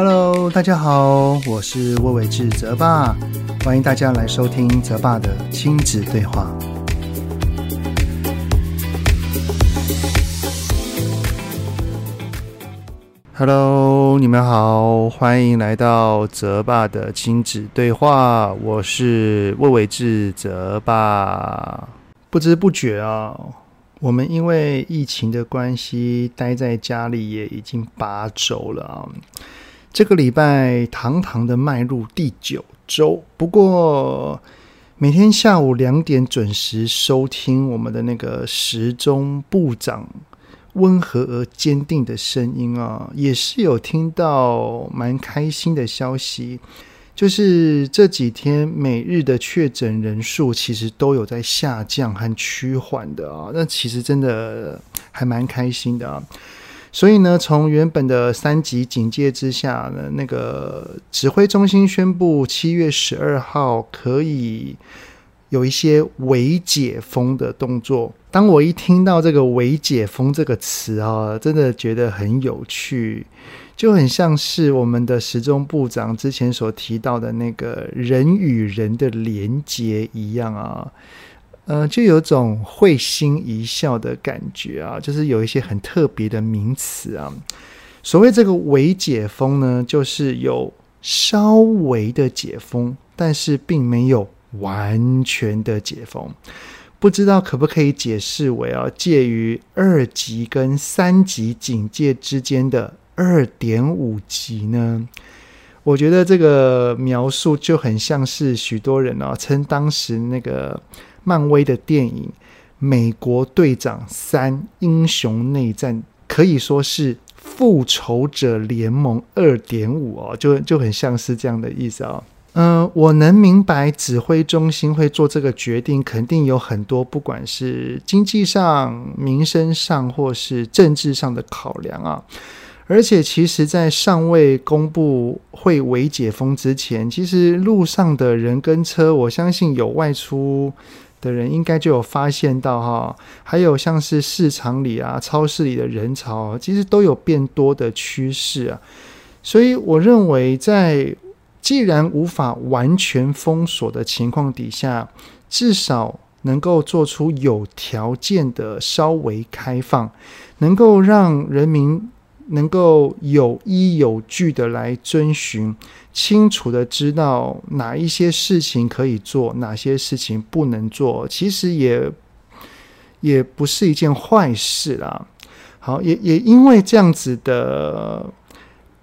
Hello，大家好，我是魏伟志泽爸，欢迎大家来收听泽爸的亲子对话。Hello，你们好，欢迎来到泽爸的亲子对话，我是魏伟志泽爸。不知不觉啊，我们因为疫情的关系，待在家里也已经八周了啊。这个礼拜堂堂的迈入第九周，不过每天下午两点准时收听我们的那个时钟部长。温和而坚定的声音啊，也是有听到蛮开心的消息，就是这几天每日的确诊人数其实都有在下降和趋缓的啊，那其实真的还蛮开心的啊。所以呢，从原本的三级警戒之下呢，那个指挥中心宣布七月十二号可以。有一些微解封的动作。当我一听到这个“微解封”这个词啊，真的觉得很有趣，就很像是我们的时钟部长之前所提到的那个人与人的连结一样啊，呃，就有种会心一笑的感觉啊，就是有一些很特别的名词啊。所谓这个“微解封”呢，就是有稍微的解封，但是并没有。完全的解封，不知道可不可以解释为啊，介于二级跟三级警戒之间的二点五级呢？我觉得这个描述就很像是许多人啊称当时那个漫威的电影《美国队长三：英雄内战》可以说是复仇者联盟二点五哦，就就很像是这样的意思啊。嗯、我能明白指挥中心会做这个决定，肯定有很多不管是经济上、民生上或是政治上的考量啊。而且，其实，在尚未公布会微解封之前，其实路上的人跟车，我相信有外出的人应该就有发现到哈。还有像是市场里啊、超市里的人潮，其实都有变多的趋势啊。所以，我认为在既然无法完全封锁的情况底下，至少能够做出有条件的稍微开放，能够让人民能够有依有据的来遵循，清楚的知道哪一些事情可以做，哪些事情不能做，其实也也不是一件坏事啦。好，也也因为这样子的。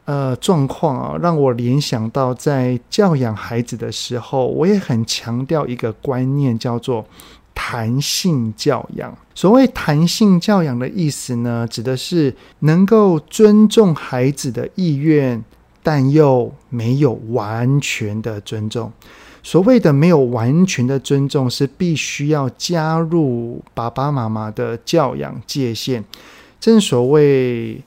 呃，状况啊，让我联想到在教养孩子的时候，我也很强调一个观念，叫做弹性教养。所谓弹性教养的意思呢，指的是能够尊重孩子的意愿，但又没有完全的尊重。所谓的没有完全的尊重，是必须要加入爸爸妈妈的教养界限。正所谓。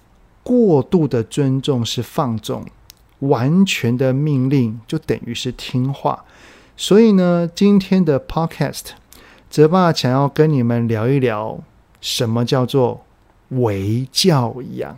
过度的尊重是放纵，完全的命令就等于是听话。所以呢，今天的 Podcast，泽爸想要跟你们聊一聊，什么叫做微教养。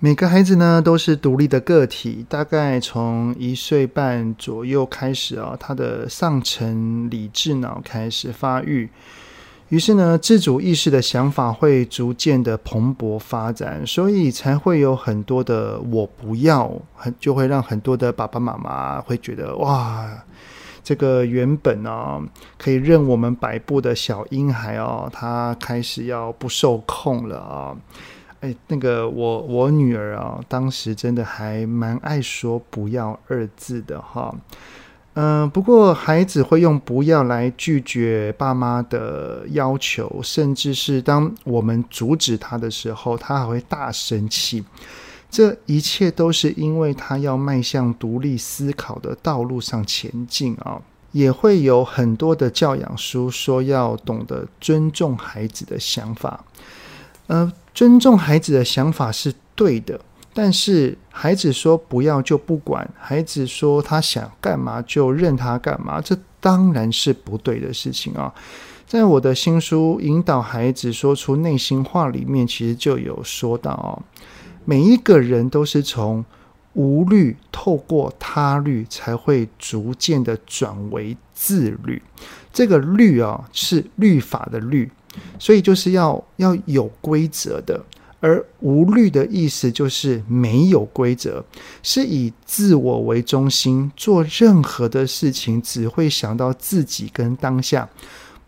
每个孩子呢都是独立的个体，大概从一岁半左右开始啊，他的上层理智脑开始发育，于是呢，自主意识的想法会逐渐的蓬勃发展，所以才会有很多的“我不要”，很就会让很多的爸爸妈妈会觉得哇，这个原本啊可以任我们摆布的小婴孩哦，他开始要不受控了啊。哎，那个我我女儿啊，当时真的还蛮爱说“不要”二字的哈。嗯、不过孩子会用“不要”来拒绝爸妈的要求，甚至是当我们阻止他的时候，他还会大生气。这一切都是因为他要迈向独立思考的道路上前进啊。也会有很多的教养书说要懂得尊重孩子的想法。呃。尊重孩子的想法是对的，但是孩子说不要就不管，孩子说他想干嘛就任他干嘛，这当然是不对的事情啊。在我的新书《引导孩子说出内心话》里面，其实就有说到哦，每一个人都是从无律透过他律，才会逐渐的转为自律。这个律啊，是律法的律，所以就是要要有规则的。而无律的意思就是没有规则，是以自我为中心，做任何的事情只会想到自己跟当下，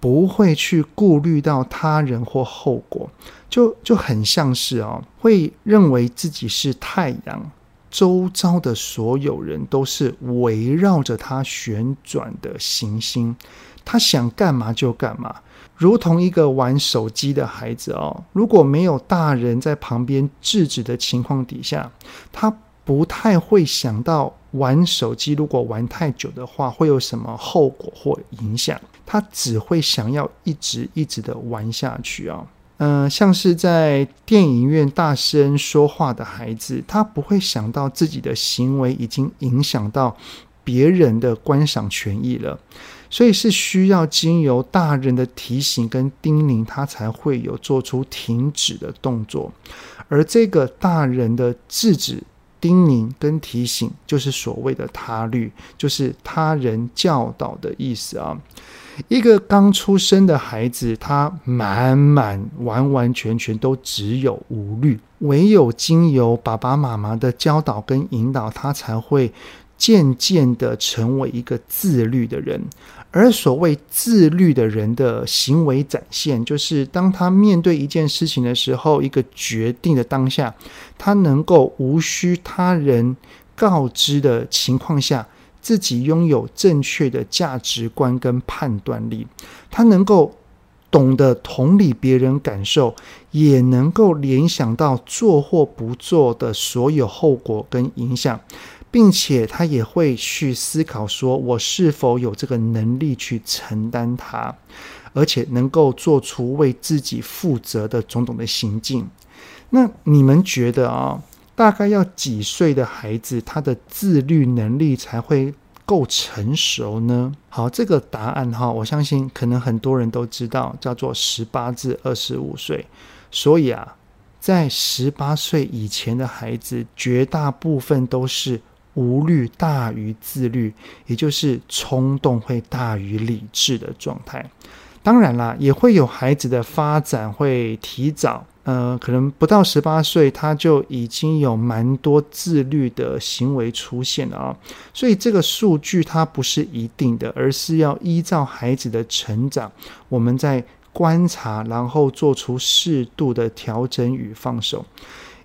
不会去顾虑到他人或后果，就就很像是哦，会认为自己是太阳，周遭的所有人都是围绕着他旋转的行星，他想干嘛就干嘛。如同一个玩手机的孩子哦，如果没有大人在旁边制止的情况底下，他不太会想到玩手机如果玩太久的话会有什么后果或影响，他只会想要一直一直的玩下去啊。嗯，像是在电影院大声说话的孩子，他不会想到自己的行为已经影响到别人的观赏权益了。所以是需要经由大人的提醒跟叮咛，他才会有做出停止的动作。而这个大人的制止、叮咛跟提醒，就是所谓的他律，就是他人教导的意思啊。一个刚出生的孩子，他满满完完全全都只有无律，唯有经由爸爸妈妈的教导跟引导，他才会渐渐的成为一个自律的人。而所谓自律的人的行为展现，就是当他面对一件事情的时候，一个决定的当下，他能够无需他人告知的情况下，自己拥有正确的价值观跟判断力，他能够懂得同理别人感受，也能够联想到做或不做的所有后果跟影响。并且他也会去思考，说我是否有这个能力去承担它，而且能够做出为自己负责的种种的行径。那你们觉得啊，大概要几岁的孩子，他的自律能力才会够成熟呢？好，这个答案哈，我相信可能很多人都知道，叫做十八至二十五岁。所以啊，在十八岁以前的孩子，绝大部分都是。无律大于自律，也就是冲动会大于理智的状态。当然啦，也会有孩子的发展会提早，呃，可能不到十八岁，他就已经有蛮多自律的行为出现了啊。所以这个数据它不是一定的，而是要依照孩子的成长，我们在观察，然后做出适度的调整与放手。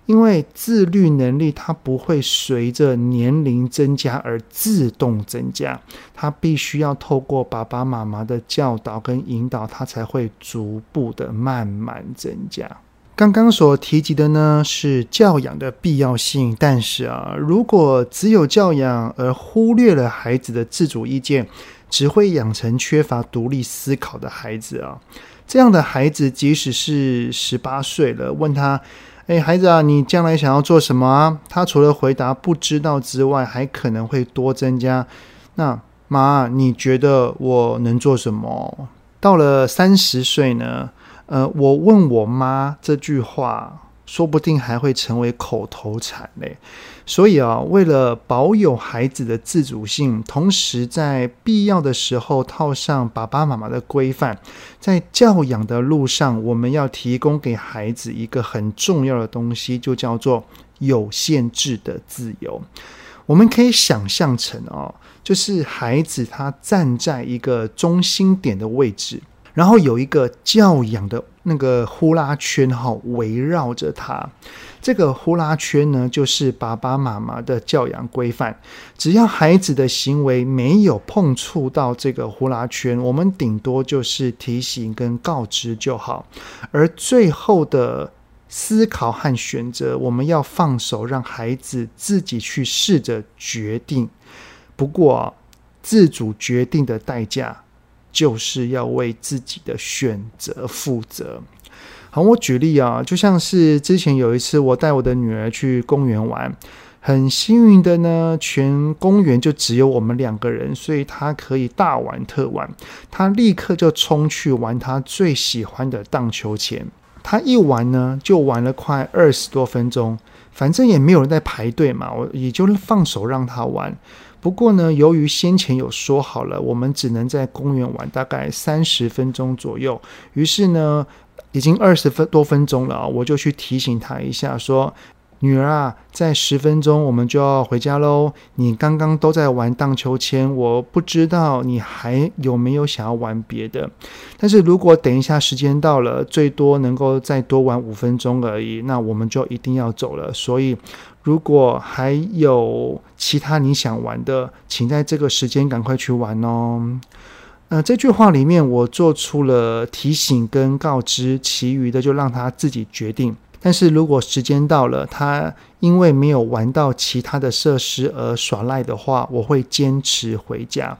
因为自律能力它不会随着年龄增加而自动增加，它必须要透过爸爸妈妈的教导跟引导，它才会逐步的慢慢增加。刚刚所提及的呢，是教养的必要性，但是啊，如果只有教养而忽略了孩子的自主意见，只会养成缺乏独立思考的孩子啊。这样的孩子，即使是十八岁了，问他。哎，孩子啊，你将来想要做什么啊？他除了回答不知道之外，还可能会多增加。那妈，你觉得我能做什么？到了三十岁呢？呃，我问我妈这句话。说不定还会成为口头禅嘞，所以啊，为了保有孩子的自主性，同时在必要的时候套上爸爸妈妈的规范，在教养的路上，我们要提供给孩子一个很重要的东西，就叫做有限制的自由。我们可以想象成哦，就是孩子他站在一个中心点的位置。然后有一个教养的那个呼啦圈哈，围绕着他。这个呼啦圈呢，就是爸爸妈妈的教养规范。只要孩子的行为没有碰触到这个呼啦圈，我们顶多就是提醒跟告知就好。而最后的思考和选择，我们要放手，让孩子自己去试着决定。不过，自主决定的代价。就是要为自己的选择负责。好，我举例啊，就像是之前有一次我带我的女儿去公园玩，很幸运的呢，全公园就只有我们两个人，所以她可以大玩特玩。她立刻就冲去玩她最喜欢的荡秋千，她一玩呢就玩了快二十多分钟。反正也没有人在排队嘛，我也就放手让他玩。不过呢，由于先前有说好了，我们只能在公园玩大概三十分钟左右，于是呢，已经二十分多分钟了啊，我就去提醒他一下，说。女儿啊，在十分钟我们就要回家喽。你刚刚都在玩荡秋千，我不知道你还有没有想要玩别的。但是如果等一下时间到了，最多能够再多玩五分钟而已，那我们就一定要走了。所以，如果还有其他你想玩的，请在这个时间赶快去玩哦。呃，这句话里面我做出了提醒跟告知，其余的就让他自己决定。但是如果时间到了，他因为没有玩到其他的设施而耍赖的话，我会坚持回家，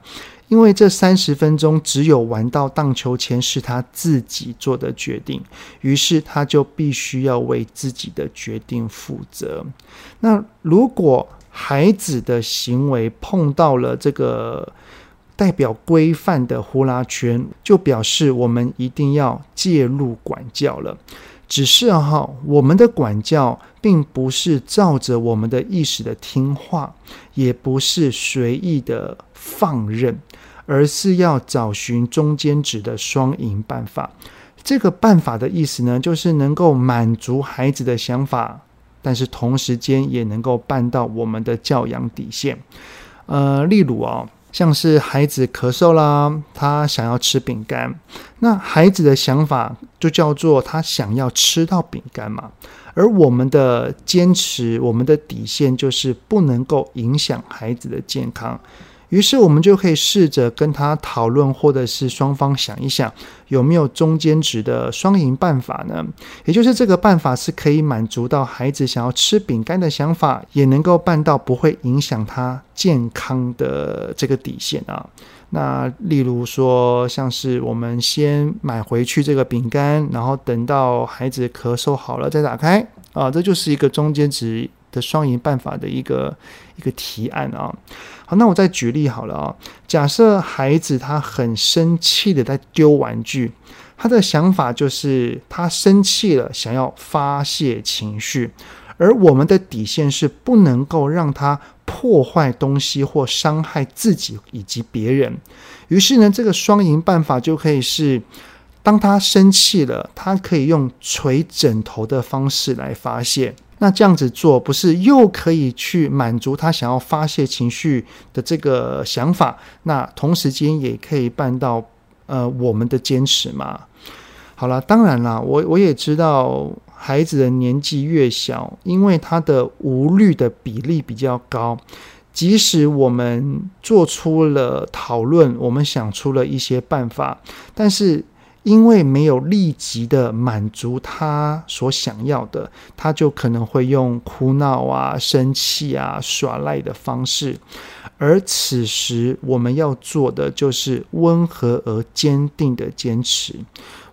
因为这三十分钟只有玩到荡秋千是他自己做的决定，于是他就必须要为自己的决定负责。那如果孩子的行为碰到了这个代表规范的呼啦圈，就表示我们一定要介入管教了。只是哈，我们的管教并不是照着我们的意识的听话，也不是随意的放任，而是要找寻中间值的双赢办法。这个办法的意思呢，就是能够满足孩子的想法，但是同时间也能够办到我们的教养底线。呃，例如啊。像是孩子咳嗽啦，他想要吃饼干，那孩子的想法就叫做他想要吃到饼干嘛，而我们的坚持，我们的底线就是不能够影响孩子的健康。于是我们就可以试着跟他讨论，或者是双方想一想，有没有中间值的双赢办法呢？也就是这个办法是可以满足到孩子想要吃饼干的想法，也能够办到不会影响他健康的这个底线啊。那例如说，像是我们先买回去这个饼干，然后等到孩子咳嗽好了再打开啊，这就是一个中间值的双赢办法的一个一个提案啊。好，那我再举例好了啊。假设孩子他很生气的在丢玩具，他的想法就是他生气了，想要发泄情绪，而我们的底线是不能够让他破坏东西或伤害自己以及别人。于是呢，这个双赢办法就可以是，当他生气了，他可以用捶枕头的方式来发泄。那这样子做，不是又可以去满足他想要发泄情绪的这个想法？那同时间也可以办到，呃，我们的坚持嘛。好了，当然啦，我我也知道，孩子的年纪越小，因为他的无虑的比例比较高，即使我们做出了讨论，我们想出了一些办法，但是。因为没有立即的满足他所想要的，他就可能会用哭闹啊、生气啊、耍赖的方式。而此时我们要做的就是温和而坚定的坚持。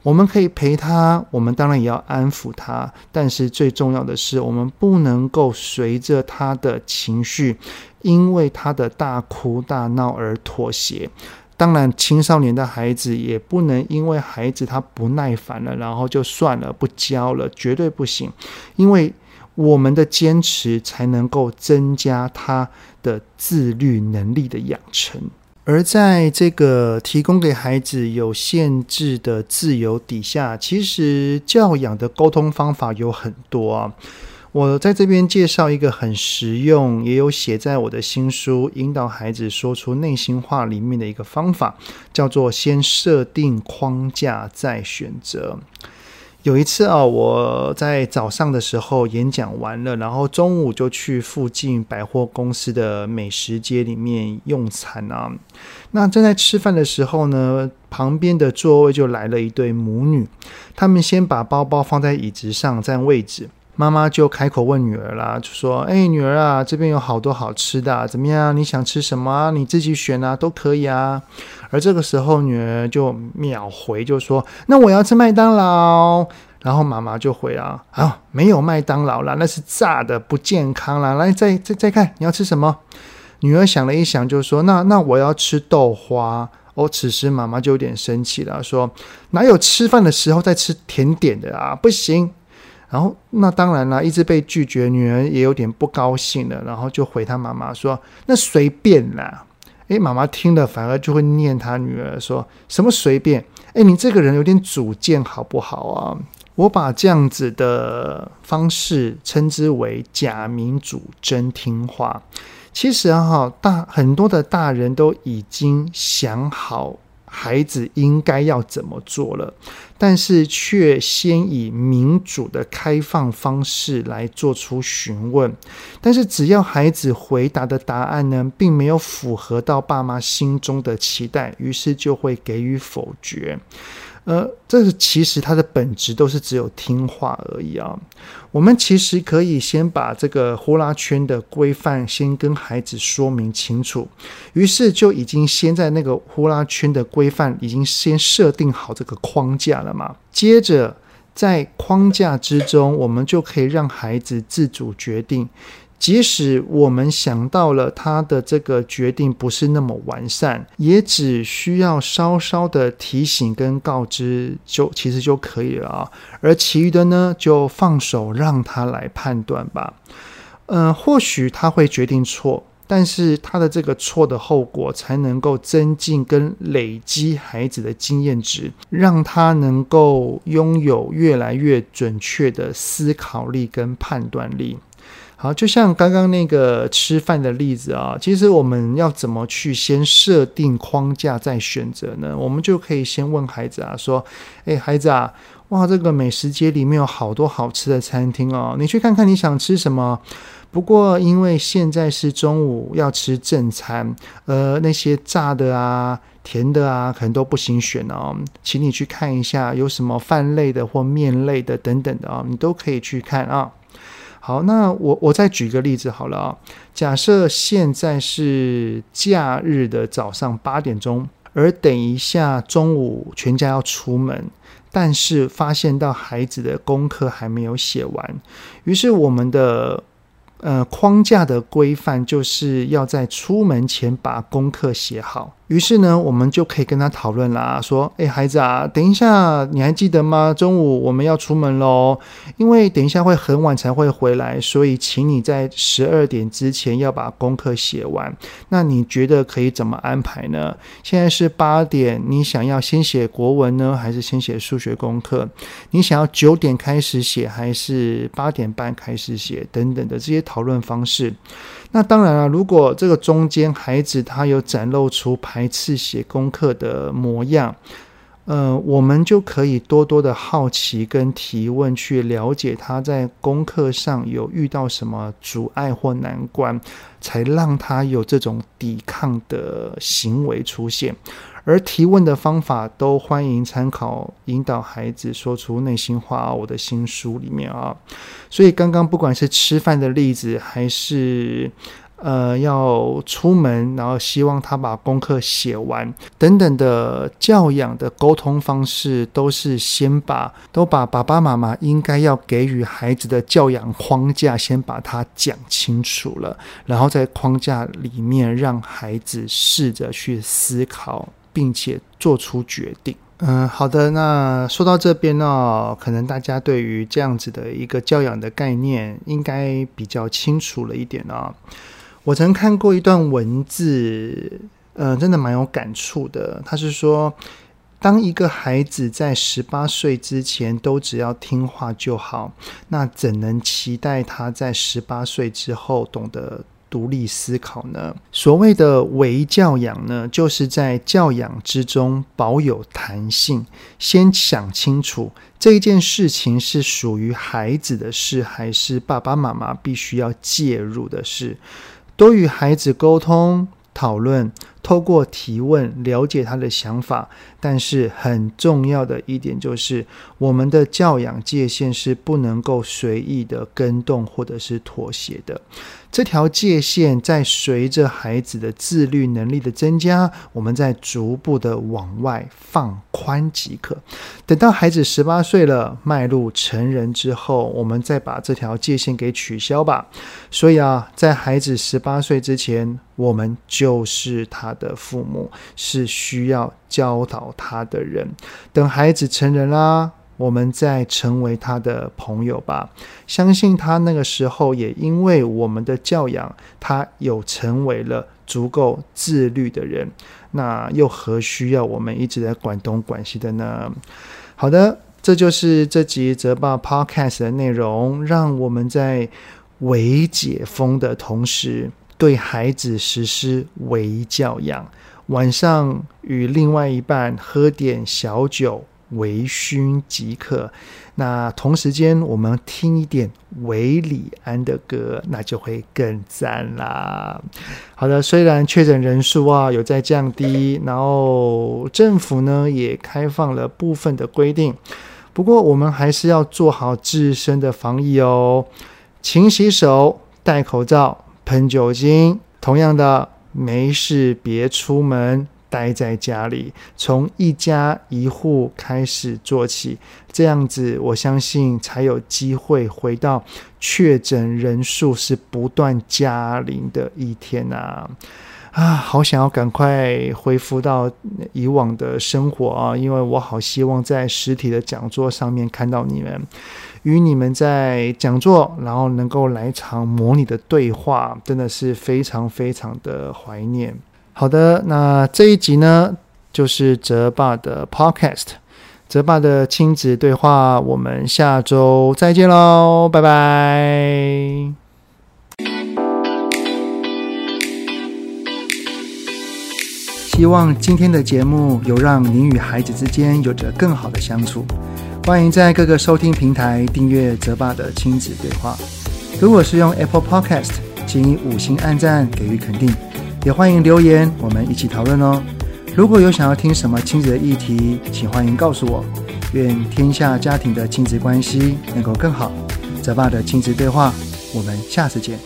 我们可以陪他，我们当然也要安抚他，但是最重要的是，我们不能够随着他的情绪，因为他的大哭大闹而妥协。当然，青少年的孩子也不能因为孩子他不耐烦了，然后就算了，不教了，绝对不行。因为我们的坚持才能够增加他的自律能力的养成。而在这个提供给孩子有限制的自由底下，其实教养的沟通方法有很多啊。我在这边介绍一个很实用，也有写在我的新书《引导孩子说出内心话》里面的一个方法，叫做先设定框架再选择。有一次啊，我在早上的时候演讲完了，然后中午就去附近百货公司的美食街里面用餐啊。那正在吃饭的时候呢，旁边的座位就来了一对母女，他们先把包包放在椅子上占位置。妈妈就开口问女儿啦，就说：“哎，女儿啊，这边有好多好吃的啊，怎么样？你想吃什么啊？你自己选啊，都可以啊。”而这个时候，女儿就秒回，就说：“那我要吃麦当劳。”然后妈妈就回啊，啊，没有麦当劳啦，那是炸的，不健康啦。来，再再再看，你要吃什么？女儿想了一想，就说：那那我要吃豆花。哦，此时妈妈就有点生气了，说：哪有吃饭的时候在吃甜点的啊？不行。然后那当然啦，一直被拒绝，女儿也有点不高兴了，然后就回她妈妈说：那随便啦。诶，妈妈听了反而就会念她女儿说什么随便？诶，你这个人有点主见好不好啊？我把这样子的方式称之为假民主真听话。其实啊，大很多的大人都已经想好。孩子应该要怎么做了，但是却先以民主的开放方式来做出询问，但是只要孩子回答的答案呢，并没有符合到爸妈心中的期待，于是就会给予否决。呃，这个其实它的本质都是只有听话而已啊。我们其实可以先把这个呼啦圈的规范先跟孩子说明清楚，于是就已经先在那个呼啦圈的规范已经先设定好这个框架了嘛。接着在框架之中，我们就可以让孩子自主决定。即使我们想到了他的这个决定不是那么完善，也只需要稍稍的提醒跟告知就其实就可以了啊。而其余的呢，就放手让他来判断吧。嗯、或许他会决定错，但是他的这个错的后果才能够增进跟累积孩子的经验值，让他能够拥有越来越准确的思考力跟判断力。好，就像刚刚那个吃饭的例子啊，其实我们要怎么去先设定框架再选择呢？我们就可以先问孩子啊，说：“诶，孩子啊，哇，这个美食街里面有好多好吃的餐厅哦，你去看看你想吃什么。不过因为现在是中午要吃正餐，呃，那些炸的啊、甜的啊，可能都不行选哦，请你去看一下有什么饭类的或面类的等等的啊，你都可以去看啊。”好，那我我再举个例子好了啊。假设现在是假日的早上八点钟，而等一下中午全家要出门，但是发现到孩子的功课还没有写完，于是我们的。呃，框架的规范就是要在出门前把功课写好。于是呢，我们就可以跟他讨论啦，说：“诶，孩子啊，等一下，你还记得吗？中午我们要出门喽，因为等一下会很晚才会回来，所以请你在十二点之前要把功课写完。那你觉得可以怎么安排呢？现在是八点，你想要先写国文呢，还是先写数学功课？你想要九点开始写，还是八点半开始写？等等的这些。”讨论方式，那当然了。如果这个中间孩子他有展露出排斥写功课的模样，呃，我们就可以多多的好奇跟提问，去了解他在功课上有遇到什么阻碍或难关，才让他有这种抵抗的行为出现。而提问的方法都欢迎参考，引导孩子说出内心话。我的新书里面啊，所以刚刚不管是吃饭的例子，还是呃要出门，然后希望他把功课写完等等的教养的沟通方式，都是先把都把爸爸妈妈应该要给予孩子的教养框架先把它讲清楚了，然后在框架里面让孩子试着去思考。并且做出决定。嗯，好的。那说到这边呢，可能大家对于这样子的一个教养的概念，应该比较清楚了一点啊。我曾看过一段文字，嗯，真的蛮有感触的。他是说，当一个孩子在十八岁之前都只要听话就好，那怎能期待他在十八岁之后懂得独立思考呢？所谓的唯教养呢，就是在教养之中保有弹性，先想清楚这一件事情是属于孩子的事，还是爸爸妈妈必须要介入的事。多与孩子沟通讨论，透过提问了解他的想法。但是很重要的一点就是，我们的教养界限是不能够随意的更动或者是妥协的。这条界限在随着孩子的自律能力的增加，我们再逐步的往外放宽即可。等到孩子十八岁了，迈入成人之后，我们再把这条界限给取消吧。所以啊，在孩子十八岁之前，我们就是他的父母，是需要教导他的人。等孩子成人啦。我们再成为他的朋友吧，相信他那个时候也因为我们的教养，他有成为了足够自律的人，那又何需要我们一直在管东管西的呢？好的，这就是这集泽爸 Podcast 的内容，让我们在微解封的同时，对孩子实施微教养，晚上与另外一半喝点小酒。微醺即可。那同时间，我们听一点韦礼安的歌，那就会更赞啦。好的，虽然确诊人数啊有在降低，然后政府呢也开放了部分的规定，不过我们还是要做好自身的防疫哦，勤洗手、戴口罩、喷酒精。同样的，没事别出门。待在家里，从一家一户开始做起，这样子我相信才有机会回到确诊人数是不断加零的一天啊！啊，好想要赶快恢复到以往的生活啊！因为我好希望在实体的讲座上面看到你们，与你们在讲座，然后能够来场模拟的对话，真的是非常非常的怀念。好的，那这一集呢，就是泽爸的 Podcast，泽爸的亲子对话，我们下周再见喽，拜拜。希望今天的节目有让您与孩子之间有着更好的相处。欢迎在各个收听平台订阅泽爸的亲子对话。如果是用 Apple Podcast，请以五星按赞给予肯定。也欢迎留言，我们一起讨论哦。如果有想要听什么亲子的议题，请欢迎告诉我。愿天下家庭的亲子关系能够更好。泽爸的亲子对话，我们下次见。